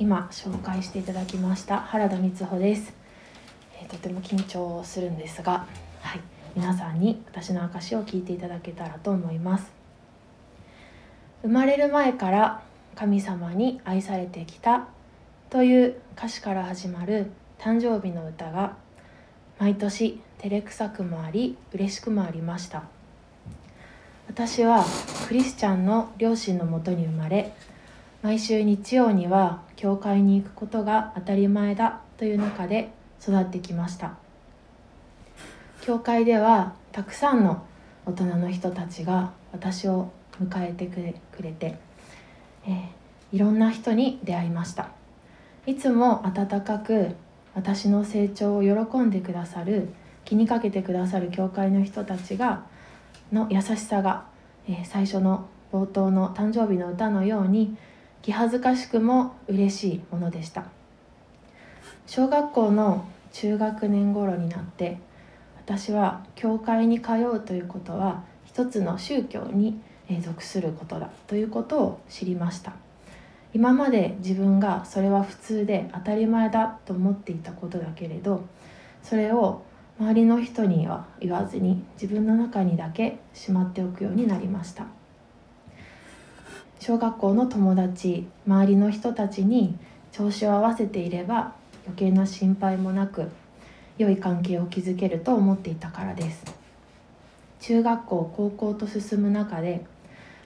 今紹介していただきました原田光穂です、えー、とても緊張するんですが、はい、皆さんに私の証を聞いていただけたらと思います。生まれる前から神様に愛されてきたという歌詞から始まる誕生日の歌が毎年照れくさくもあり嬉しくもありました。私はクリスチャンの両親のもとに生まれ毎週日曜には教会に行くことが当たり前だという中で育ってきました。教会ではたくさんの大人の人たちが私を迎えてくれて、えー、いろんな人に出会いました。いつも温かく私の成長を喜んでくださる気にかけてくださる教会の人たちがの優しさが、えー、最初の冒頭の誕生日の歌のように気恥ずかしくも嬉しいものでした。小学校の中学年頃になって私は教会に通うということは一つの宗教に属することだということを知りました。今まで自分がそれは普通で当たり前だと思っていたことだけれどそれを周りの人には言わずに自分の中にだけしまっておくようになりました。小学校の友達周りの人たちに調子を合わせていれば余計な心配もなく良い関係を築けると思っていたからです。中学校高校と進む中で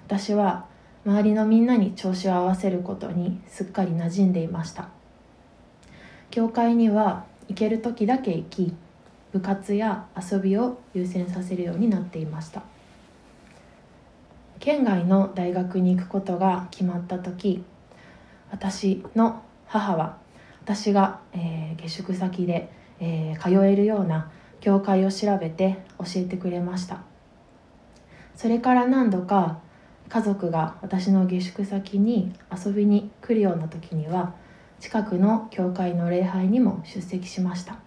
私は周りのみんなに調子を合わせることにすっかり馴染んでいました。教会には行ける時だけ行き部活や遊びを優先させるようになっていました。県外の大学に行くことが決まった時私の母は私が、えー、下宿先で、えー、通えるような教会を調べて教えてくれました。それから何度か家族が私の下宿先に遊びに来るような時には近くの教会の礼拝にも出席しました。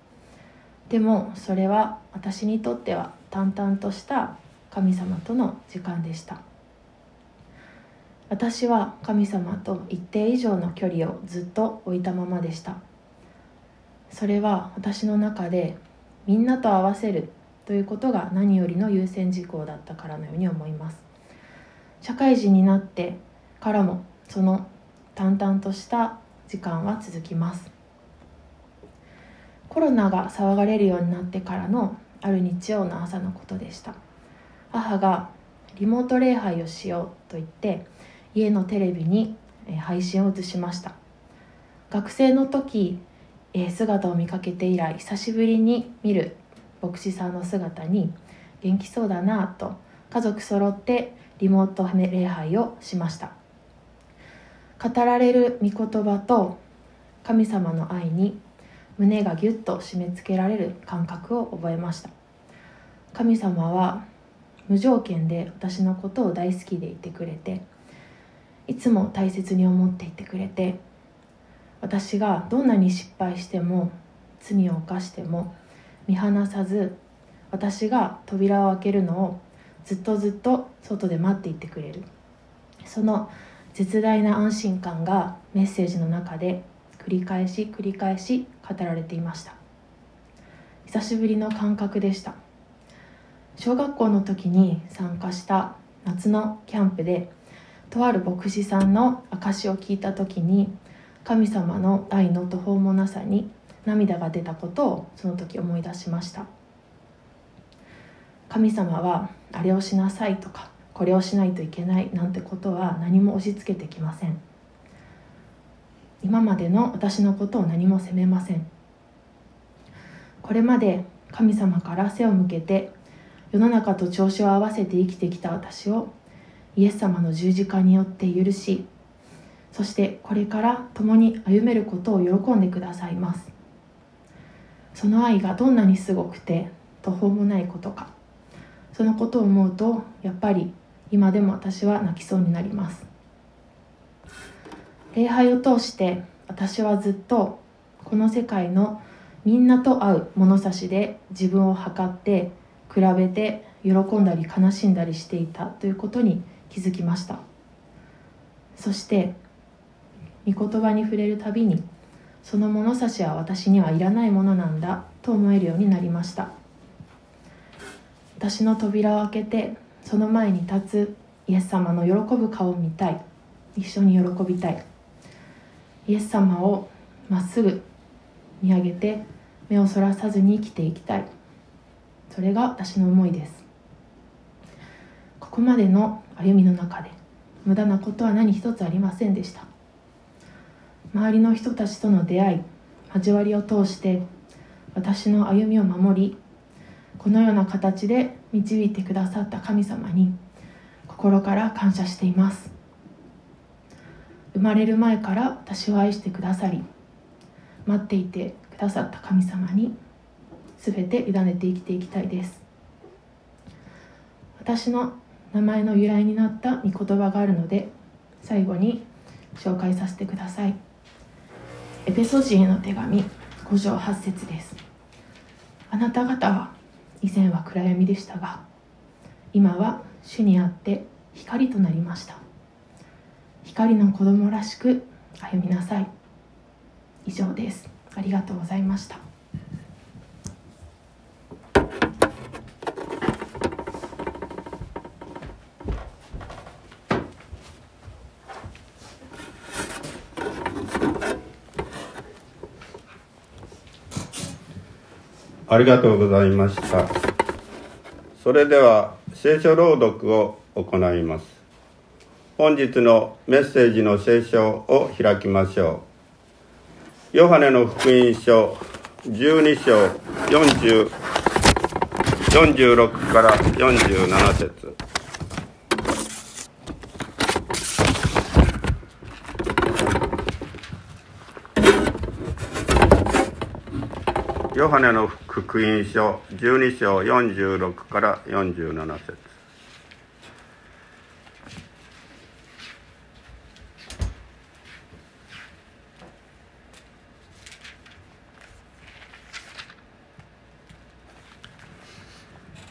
でもそれは私にとっては淡々とした神様との時間でした。私は神様と一定以上の距離をずっと置いたままでした。それは私の中でみんなと合わせるということが何よりの優先事項だったからのように思います。社会人になってからもその淡々とした時間は続きます。コロナが騒がれるようになってからのある日曜の朝のことでした。母がリモート礼拝をしようと言って家のテレビに配信を移しました。学生の時姿を見かけて以来久しぶりに見る牧師さんの姿に元気そうだなと家族揃ってリモート礼拝をしました。語られる御言葉と神様の愛に胸がぎゅっと締め付けられる感覚を覚えました。神様は無条件で私のことを大好きでいてくれていつも大切に思っていてくれて私がどんなに失敗しても罪を犯しても見放さず私が扉を開けるのをずっとずっと外で待っていてくれる。その絶大な安心感がメッセージの中で繰り返し繰り返し語られていました。久しぶりの感覚でした。小学校の時に参加した夏のキャンプでとある牧師さんの証を聞いた時に神様の愛の途方もなさに涙が出たことをその時思い出しました。神様はあれをしなさいとかこれをしないといけないなんてことは何も押し付けてきません。今までの私のことを何も責めません。これまで神様から背を向けて世の中と調子を合わせて生きてきた私をイエス様の十字架によって許しそしてこれから共に歩めることを喜んでくださいます。その愛がどんなにすごくて途方もないことか。そのことを思うとやっぱり今でも私は泣きそうになります。礼拝を通して私はずっとこの世界のみんなと会う物差しで自分を測って比べて喜んだり悲しんだりしていたということに気づきました。そして御言葉に触れるたびにその物差しは私にはいらないものなんだと思えるようになりました。私の扉を開けてその前に立つイエス様の喜ぶ顔を見たい一緒に喜びたい。イエス様をまっすぐ見上げて目をそらさずに生きていきたい。それが私の思いです。ここまでの歩みの中で無駄なことは何一つありませんでした。周りの人たちとの出会い交わりを通して私の歩みを守りこのような形で導いてくださった神様に心から感謝しています。生まれる前から私を愛してくださり待っていてくださった神様に全て委ねて生きていきたいです。私の名前の由来になった御言葉があるので最後に紹介させてください。エペソ人への手紙5章8節です。あなた方は以前は暗闇でしたが今は主にあって光となりました。光の子供らしく歩みなさい。以上です。ありがとうございました。ありがとうございました。それでは聖書朗読を行います。本日のメッセージの聖書を開きましょう。ヨハネの福音書12章40 46から47節。ヨハネの福音書12章46から47節。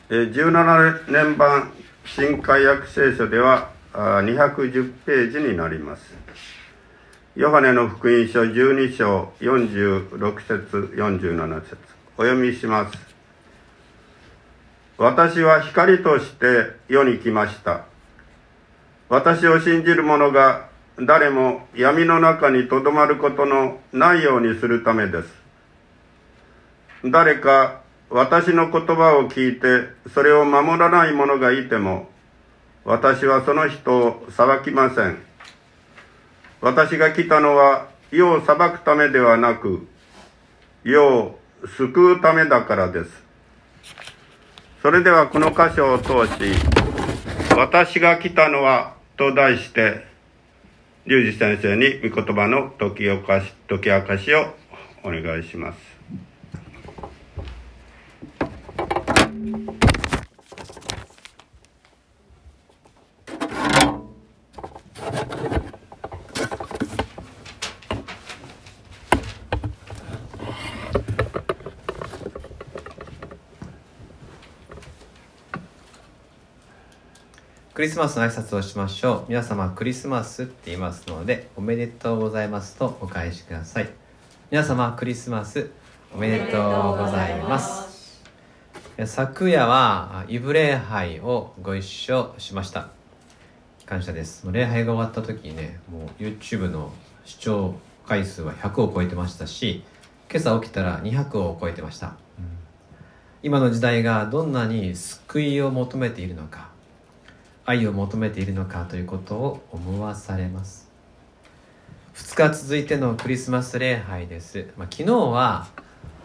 17年版新海約聖書では210ページになります。ヨハネの福音書12章46節47節。お読みします。私は光として世に来ました。私を信じる者が誰も闇の中にとどまることのないようにするためです。誰か私の言葉を聞いてそれを守らない者がいても私はその人を裁きません。私が来たのは世を裁くためではなく世を救うためだからです。それではこの箇所を通し「私が来たのは」と題して龍二先生に御言葉の解きかし解き明かしをお願いします。クリスマスの挨拶をしましょう。皆様クリスマスって言いますのでおめでとうございますとお返しください。皆様クリスマスおめでとうございます。昨夜はイブ礼拝をご一緒しました。感謝です。礼拝が終わった時にねもう YouTube の視聴回数は100を超えてましたし今朝起きたら200を超えてました、うん、今の時代がどんなに救いを求めているのか愛を求めているのかということを思わされます。2日続いてのクリスマス礼拝です、まあ、昨日は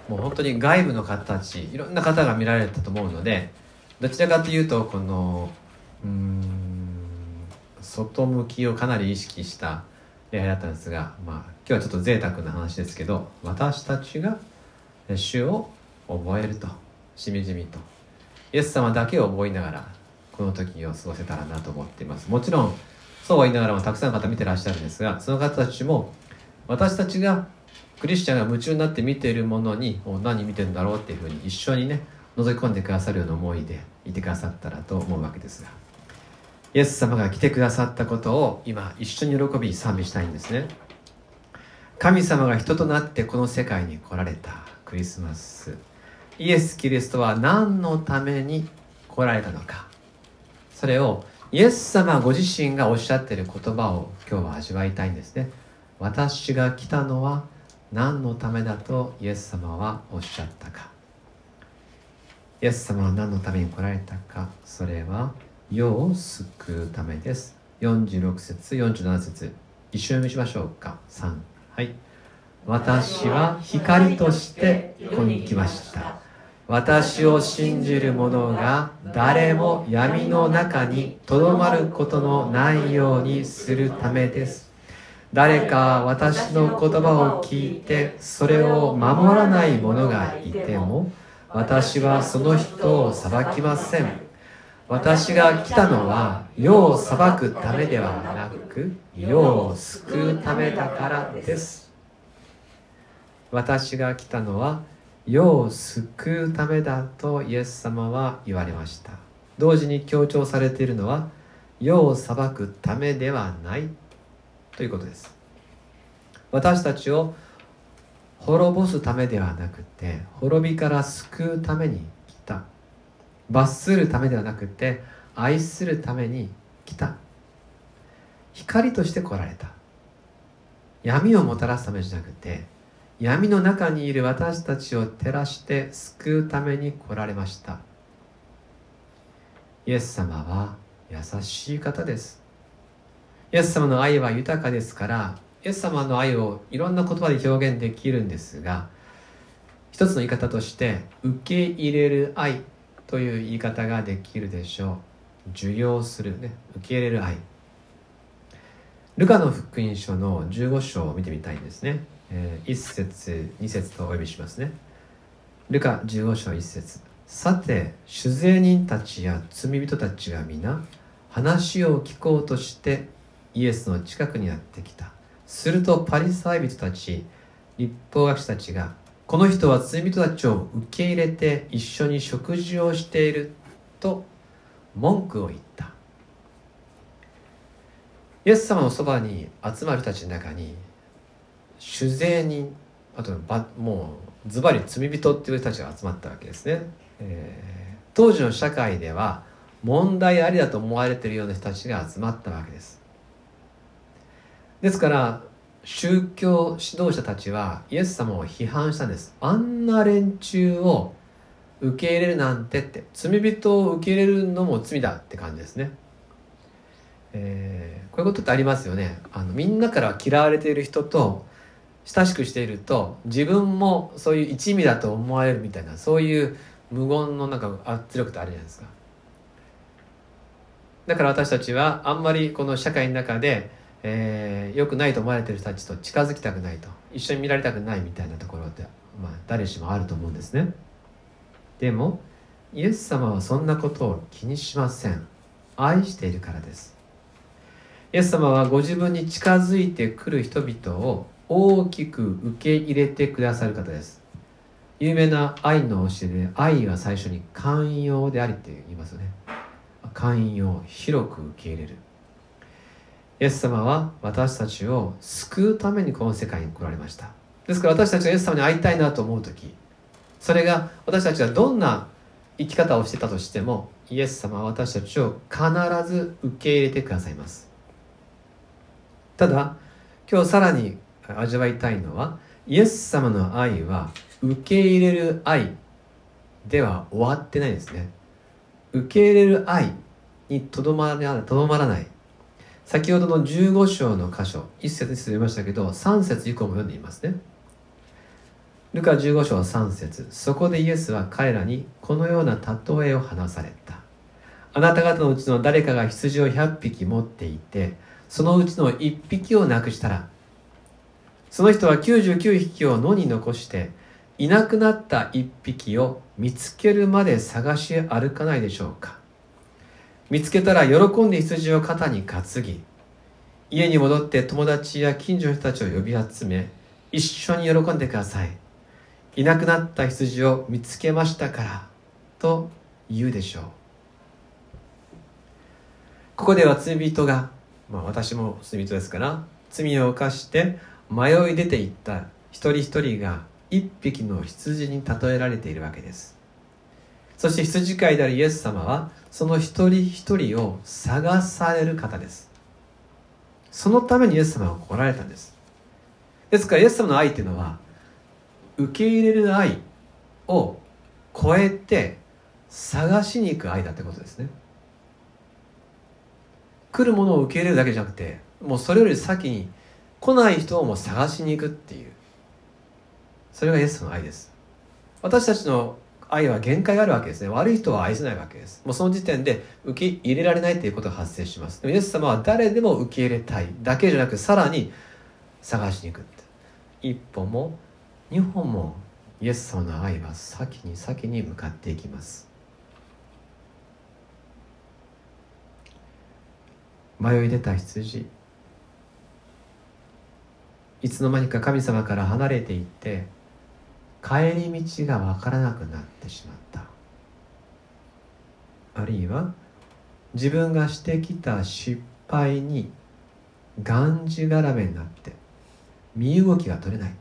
もう本当に外部の方たちいろんな方が見られたと思うのでどちらかというとこのうん外向きをかなり意識した礼拝だったんですが、まあ、今日はちょっと贅沢な話ですけど私たちが主を覚えると。しみじみと。イエス様だけを覚えながらこの時を過ごせたらなと思っています。もちろんそうは言いながらもたくさんの方見てらっしゃるんですがその方たちも私たちがクリスチャンが夢中になって見ているものに何見てるんだろうっていうふうに一緒にね覗き込んでくださるような思いでいてくださったらと思うわけですが。イエス様が来てくださったことを今一緒に喜び賛美したいんですね。神様が人となってこの世界に来られたクリスマス。イエス・キリストは何のために来られたのか。それをイエス様ご自身がおっしゃってる言葉を今日は味わいたいんですね。私が来たのは何のためだとイエス様はおっしゃったか。イエス様は何のために来られたか。それは世を救うためです。46節47節。一緒に読みしましょうか。3はい。私は光としてここに来ました。私を信じる者が誰も闇の中にとどまることのないようにするためです。誰か私の言葉を聞いてそれを守らない者がいても私はその人を裁きません。私が来たのは世を裁くためではなく世を救うためだからです。私が来たのは世を救うためだとイエス様は言われました。同時に強調されているのは世を裁くためではないということです。私たちを滅ぼすためではなくて滅びから救うために来た。罰するためではなくて愛するために来た。光として来られた。闇をもたらすためじゃなくて闇の中にいる私たちを照らして救うために来られました。イエス様は優しい方です。イエス様の愛は豊かですからイエス様の愛をいろんな言葉で表現できるんですが一つの言い方として受け入れる愛という言い方ができるでしょう。受容するね受け入れる愛。ルカの福音書の15章を見てみたいんですね。えー、1節2節とお呼びしますね。ルカ15章1節。さて酒税人たちや罪人たちが皆話を聞こうとしてイエスの近くにやってきた。するとパリサイ人たち立法学士たちがこの人は罪人たちを受け入れて一緒に食事をしていると文句を言った。イエス様のそばに集まる人たちの中に酒税人あともうズバリ罪人っていう人たちが集まったわけですね、えー、当時の社会では問題ありだと思われているような人たちが集まったわけです。ですから宗教指導者たちはイエス様を批判したんです。あんな連中を受け入れるなんてって罪人を受け入れるのも罪だって感じですね。えー、こういうことってありますよね。あのみんなから嫌われている人と親しくしていると自分もそういう一味だと思われるみたいなそういう無言のなんか圧力ってあるじゃないですか。だから私たちはあんまりこの社会の中で、えー、良くないと思われている人たちと近づきたくないと一緒に見られたくないみたいなところって、まあ、誰しもあると思うんですね。でもイエス様はそんなことを気にしません。愛しているからです。イエス様はご自分に近づいてくる人々を大きく受け入れてくださる方です。有名な愛の教えで愛は最初に寛容でありって言いますよね。寛容広く受け入れる。イエス様は私たちを救うためにこの世界に来られました。ですから私たちがイエス様に会いたいなと思う時それが私たちがどんな生き方をしてたとしてもイエス様は私たちを必ず受け入れてくださいます。ただ今日さらに味わいたいのはイエス様の愛は受け入れる愛では終わってないですね。受け入れる愛にとどまらとどまらない。先ほどの15章の箇所1節に進みましたけど3節以降も読んでいますね。ルカ15章3節そこでイエスは彼らにこのような例えを話された。あなた方のうちの誰かが羊を100匹持っていてそのうちの1匹をなくしたらその人は99匹を野に残していなくなった1匹を見つけるまで探し歩かないでしょうか。見つけたら喜んで羊を肩に担ぎ家に戻って友達や近所の人たちを呼び集め一緒に喜んでください。いなくなった羊を見つけましたからと言うでしょう。ここでは罪人が、まあ、私も罪人ですから罪を犯して迷い出ていった一人一人が一匹の羊に例えられているわけです。そして羊飼いであるイエス様はその一人一人を探される方です。そのためにイエス様は来られたんです。ですからイエス様の愛っていうのは受け入れる愛を超えて探しに行く愛だってことですね。来るものを受け入れるだけじゃなくてもうそれより先に来ない人をも探しに行くっていう。それがイエスの愛です。私たちの愛は限界があるわけですね。悪い人は愛せないわけです。もうその時点で受け入れられないということが発生します。でもイエス様は誰でも受け入れたいだけじゃなくさらに探しに行く一歩も二歩もイエス様の愛は先に先に向かっていきます。迷い出た羊。いつの間にか神様から離れていって帰り道が分からなくなってしまった。あるいは自分がしてきた失敗にがんじがらめになって身動きが取れない。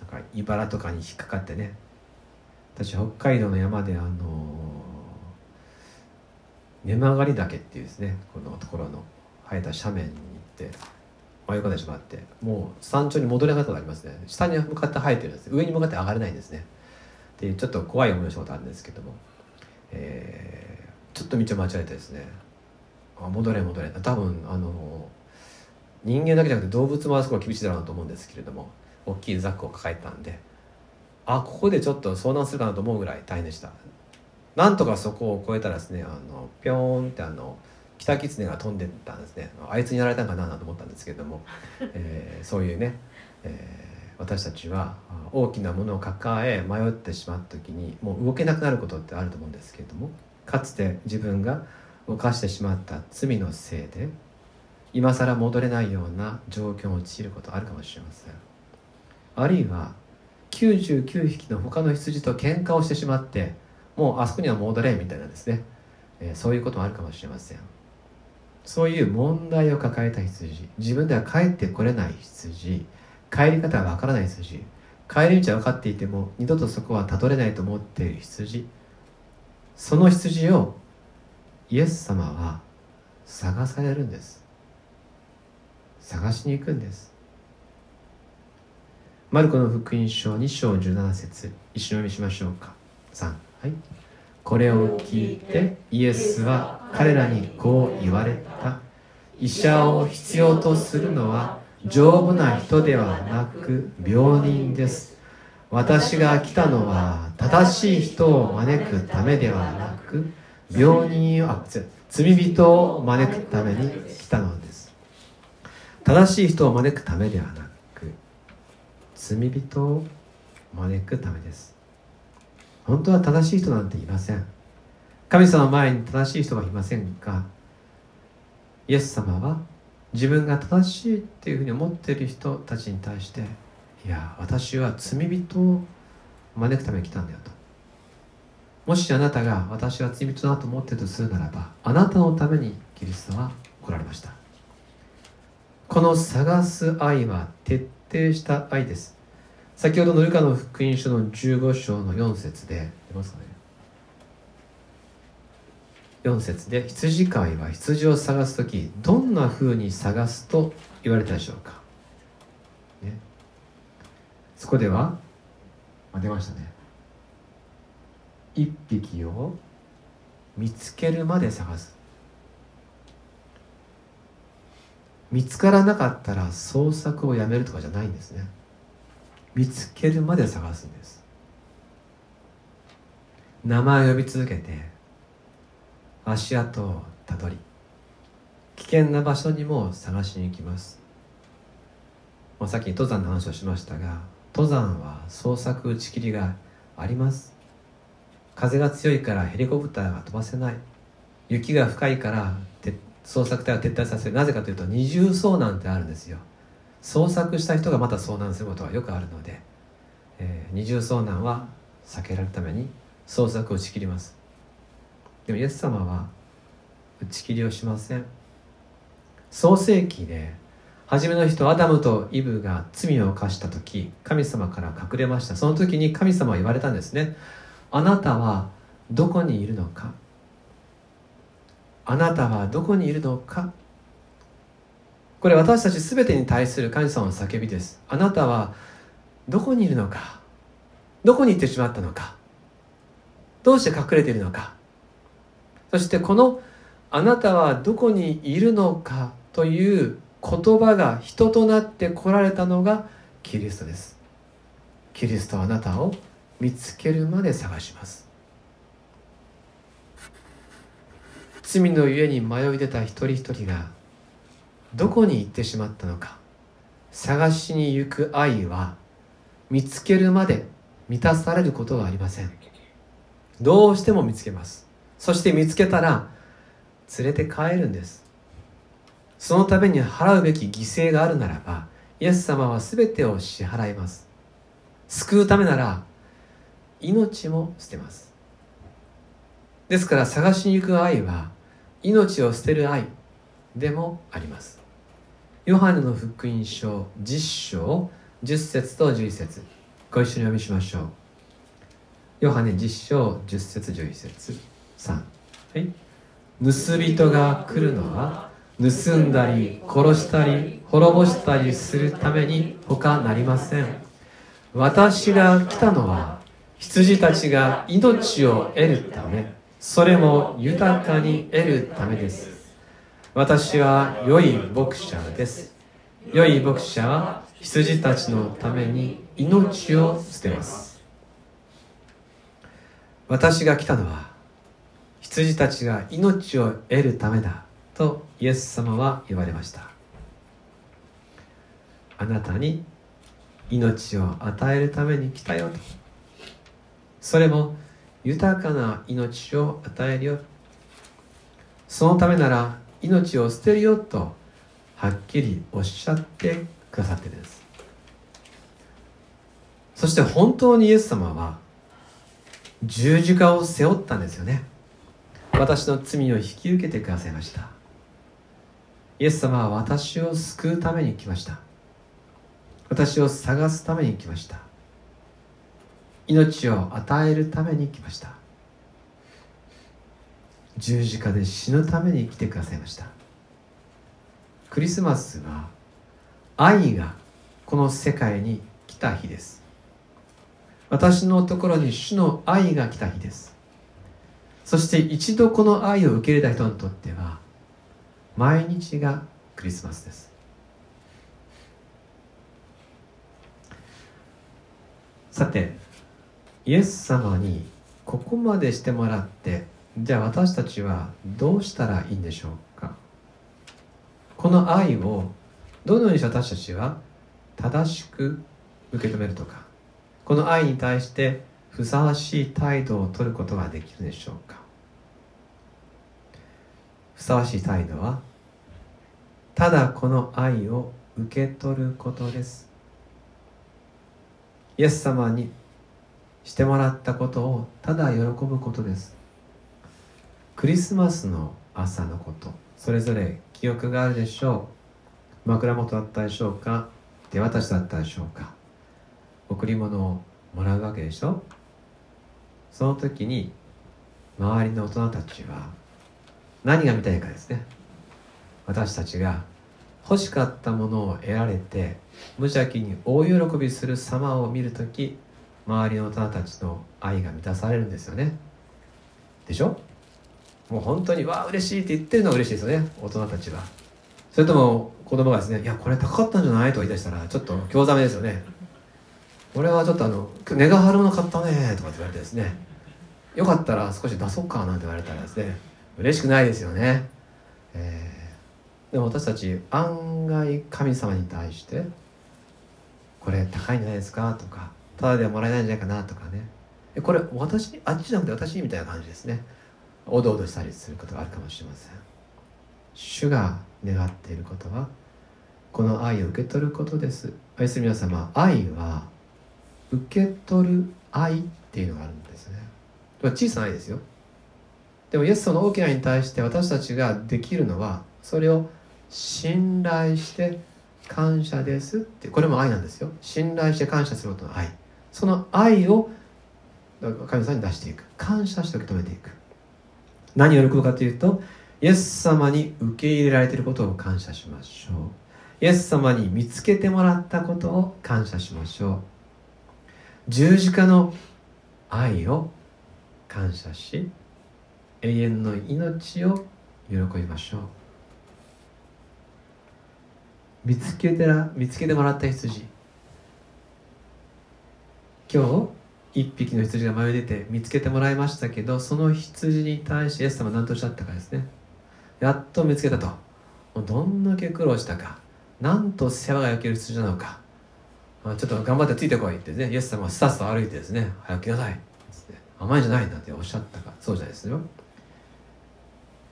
なんか茨とかに引っかかってね。私北海道の山であの根曲がり岳っていうですねこのところの生えた斜面に行って迷い込んでしまってもう山頂に戻れなかったありますね。下に向かって生えてるんです上に向かって上がれないんですね。っていうちょっと怖い思いをしたことあるんですけども、えー、ちょっと道を間違えてですねあ戻れ戻れ。多分あの人間だけじゃなくて動物もあそこは厳しいだろうなと思うんですけれども大きいザックを抱えたんであここでちょっと遭難するかなと思うぐらい大変でした。なんとかそこを越えたらですねあのピョーンってあのキタキツネが飛んでったんですね。あいつにやられたんかなと思ったんですけれども、えー、そういうね、えー、私たちは大きなものを抱え迷ってしまった時にもう動けなくなることってあると思うんですけれどもかつて自分が犯してしまった罪のせいで今更戻れないような状況に陥ることあるかもしれません。あるいは99匹の他の羊と喧嘩をしてしまってもうあそこには戻れみたいなですね、えー、そういうこともあるかもしれませんそういう問題を抱えた羊。自分では帰ってこれない羊。帰り方がわからない羊。帰り道は分かっていても二度とそこはたどれないと思っている羊。その羊をイエス様は探されるんです。探しに行くんです。マルコの福音書2章17節一緒に読みしましょうか。3はい。これを聞いてイエスは彼らにこう言われた。医者を必要とするのは丈夫な人ではなく病人です。私が来たのは正しい人を招くためではなく病人をあ罪人を招くために来たのです。正しい人を招くためではなく罪人を招くためです。本当は正しい人なんていません。神様前に正しい人はいませんがイエス様は自分が正しいっていうふうに思っている人たちに対していや私は罪人を招くために来たんだよと。もしあなたが私は罪人だと思っているとするならばあなたのためにキリストは来られました。この探す愛は徹底した愛です。先ほどのルカの福音書の15章の4節で出ますかね？4節で羊飼いは羊を探す時どんなふうに探すと言われたでしょうか、ね、そこではあ出ましたね。一匹を見つけるまで探す。見つからなかったら捜索をやめるとかじゃないんですね。見つけるまで探すんです。名前を呼び続けて足跡をたどり危険な場所にも探しに行きます、まあ、さっき登山の話をしましたが登山は捜索打ち切りがあります。風が強いからヘリコプターが飛ばせない。雪が深いから捜索隊を撤退させる。なぜかというと二重遭難ってあるんですよ。捜索した人がまた遭難することがよくあるので、えー、二重遭難は避けられるために捜索を打ち切ります。でもイエス様は打ち切りをしません。創世記で初めの人アダムとイブが罪を犯した時神様から隠れました。その時に神様は言われたんですね。あなたはどこにいるのか？あなたはどこにいるのか？これ私たち全てに対する神様の叫びです。あなたはどこにいるのかどこに行ってしまったのかどうして隠れているのか。そしてこのあなたはどこにいるのかという言葉が人となって来られたのがキリストです。キリストはあなたを見つけるまで探します。罪のゆえに迷い出た一人一人がどこに行ってしまったのか。探しに行く愛は見つけるまで満たされることはありません。どうしても見つけます。そして見つけたら連れて帰るんです。そのために払うべき犠牲があるならばイエス様は全てを支払います。救うためなら命も捨てます。ですから探しに行く愛は命を捨てる愛でもあります。ヨハネの福音書10章10節と11節。ご一緒に読みしましょう。ヨハネ10章10節11節。3はい。盗人が来るのは盗んだり殺したり滅ぼしたりするために他なりません。私が来たのは羊たちが命を得るため。それも豊かに得るためです。私は良い牧者です。良い牧者は羊たちのために命を捨てます。私が来たのは羊たちが命を得るためだとイエス様は言われました。あなたに命を与えるために来たよと。それも豊かな命を与えるよ。そのためなら命を捨てるよとはっきりおっしゃってくださってるんです。そして本当にイエス様は十字架を背負ったんですよね。私の罪を引き受けてくださいました。イエス様は私を救うために来ました。私を探すために来ました。命を与えるために来ました。十字架で死ぬために来てくださいました。クリスマスは愛がこの世界に来た日です。私のところに主の愛が来た日です。そして一度この愛を受け入れた人にとっては毎日がクリスマスです。さてイエス様にここまでしてもらってじゃあ私たちはどうしたらいいんでしょうか？この愛をどのようにして私たちは正しく受け止めるとか？この愛に対してふさわしい態度をとることができるでしょうか？ふさわしい態度はただこの愛を受け取ることです。イエス様にしてもらったことをただ喜ぶことです。クリスマスの朝のこと。それぞれ記憶があるでしょう。枕元だったでしょうか？手渡しだったでしょうか？贈り物をもらうわけでしょ？その時に周りの大人たちは何が見たいかですね。私たちが欲しかったものを得られて無邪気に大喜びする様を見る時周りの大人たちの愛が満たされるんですよね。でしょ？もう本当にわあ嬉しいって言ってるのが嬉しいですよね。大人たちは。それとも子供がですね「いやこれ高かったんじゃない?」と言い出したらちょっと興ざめですよね。俺はちょっとあの「値が張るもの買ったね」とかって言われてですね。よかったら少し出そうかなんて言われたらですね嬉しくないですよね、えー、でも私たち案外神様に対して「これ高いんじゃないですか?」とかただではもらえないんじゃないかなとかね。これ私あっちじゃなくて私みたいな感じですね。おどおどしたりすることがあるかもしれません。主が願っていることはこの愛を受け取ることです。愛する皆様愛は受け取る愛っていうのがあるんですね。小さな愛ですよ。でもイエス様の大きな愛に対して私たちができるのはそれを信頼して感謝ですってこれも愛なんですよ。信頼して感謝することの愛。その愛を神様に出していく。感謝して受け止めていく。何を喜ぶかというとイエス様に受け入れられていることを感謝しましょう。イエス様に見つけてもらったことを感謝しましょう。十字架の愛を感謝し永遠の命を喜びましょう。見つけてら見つけてもらった羊。今日一匹の羊が迷い出て見つけてもらいましたけどその羊に対してイエス様は何とおっしゃったかですね。やっと見つけたと。もうどんだけ苦労したか。なんと世話が焼ける羊なのか。ちょっと頑張ってついてこいってねイエス様はスタスタ歩いてですね早く来なさい。甘いんじゃないなんておっしゃったか。そうじゃないですよ。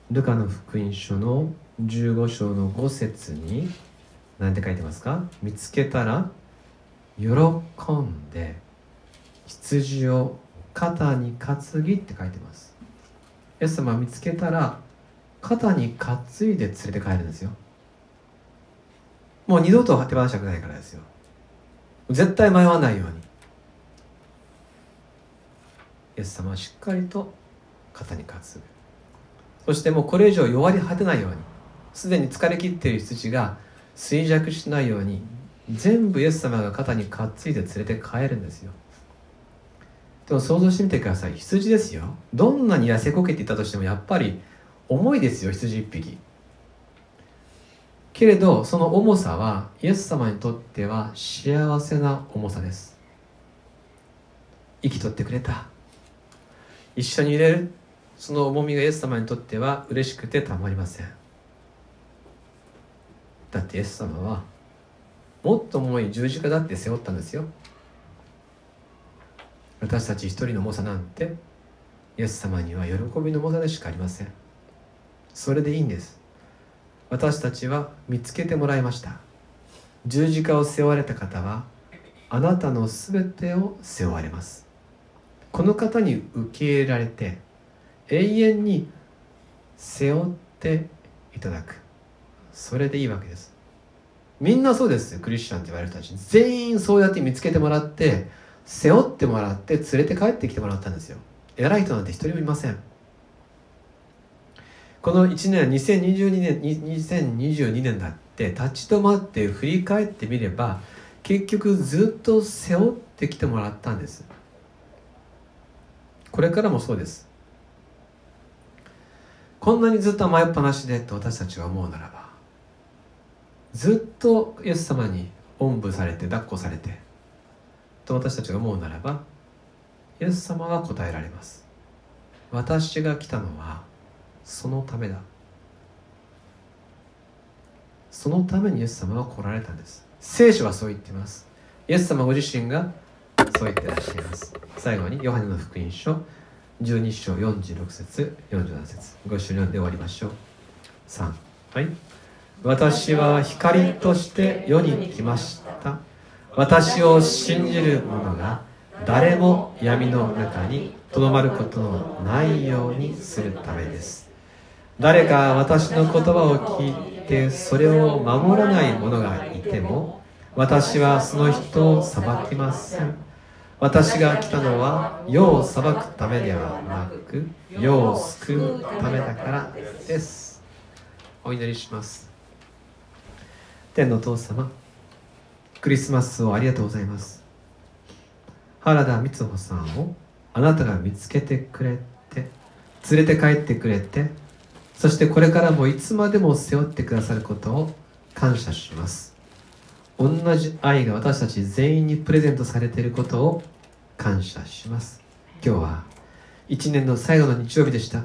ルカの福音書の15章の5節に何て書いてますか？見つけたら喜んで羊を肩に担ぎって書いてます。イエス様見つけたら肩に担いで連れて帰るんですよ。もう二度と手放したくないからですよ。絶対迷わないように。イエス様はしっかりと肩に担ぐ。そしてもうこれ以上弱り果てないようにすでに疲れ切っている羊が衰弱しないように全部イエス様が肩に担いで連れて帰るんですよ。でも想像してみてください。羊ですよ。どんなに痩せこけていたとしてもやっぱり重いですよ羊一匹。けれどその重さはイエス様にとっては幸せな重さです。生きとってくれた。一緒にいれる。その重みがイエス様にとっては嬉しくてたまりません。だってイエス様はもっと重い十字架だって背負ったんですよ。私たち一人の重さなんてイエス様には喜びの重さでしかありません。それでいいんです。私たちは見つけてもらいました。十字架を背負われた方はあなたの全てを背負われます。この方に受け入れられて永遠に背負っていただく。それでいいわけです。みんなそうです。クリスチャンって言われる人たち。全員そうやって見つけてもらって背負ってもらって連れて帰ってきてもらったんですよ。偉い人なんて一人もいません。この1年2022年2022年だって立ち止まって振り返ってみれば結局ずっと背負ってきてもらったんです。これからもそうです。こんなにずっと甘えっぱなしでと私たちが思うならばずっとイエス様におんぶされて抱っこされてと私たちが思うならばイエス様が答えられます。私が来たのはそのためだ。そのためにイエス様は来られたんです。聖書はそう言っています。イエス様ご自身がそう言ってらっしゃいます。最後にヨハネの福音書12章46節47節。ご一緒に読んで終わりましょう。3はい。私は光として世に来ました。私を信じる者が誰も闇の中にとどまることのないようにするためです。誰か私の言葉を聞いてそれを守らない者がいても私はその人を裁きません。私が来たのは世を裁くためではなく世を救うためだからです。お祈りします。天の父様クリスマスをありがとうございます。原田光穂さんをあなたが見つけてくれて連れて帰ってくれてそしてこれからもいつまでも背負ってくださることを感謝します。同じ愛が私たち全員にプレゼントされていることを感謝します。今日は一年の最後の日曜日でした。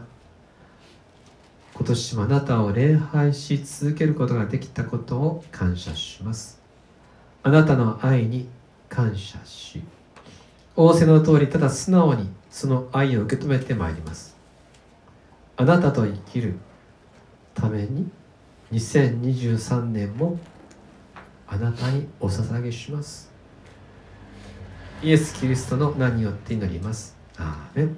今年もあなたを礼拝し続けることができたことを感謝します。あなたの愛に感謝し仰せの通りただ素直にその愛を受け止めてまいります。あなたと生きるために2023年もあなたにお捧げします。イエス・キリストの名によって祈ります。アーメン。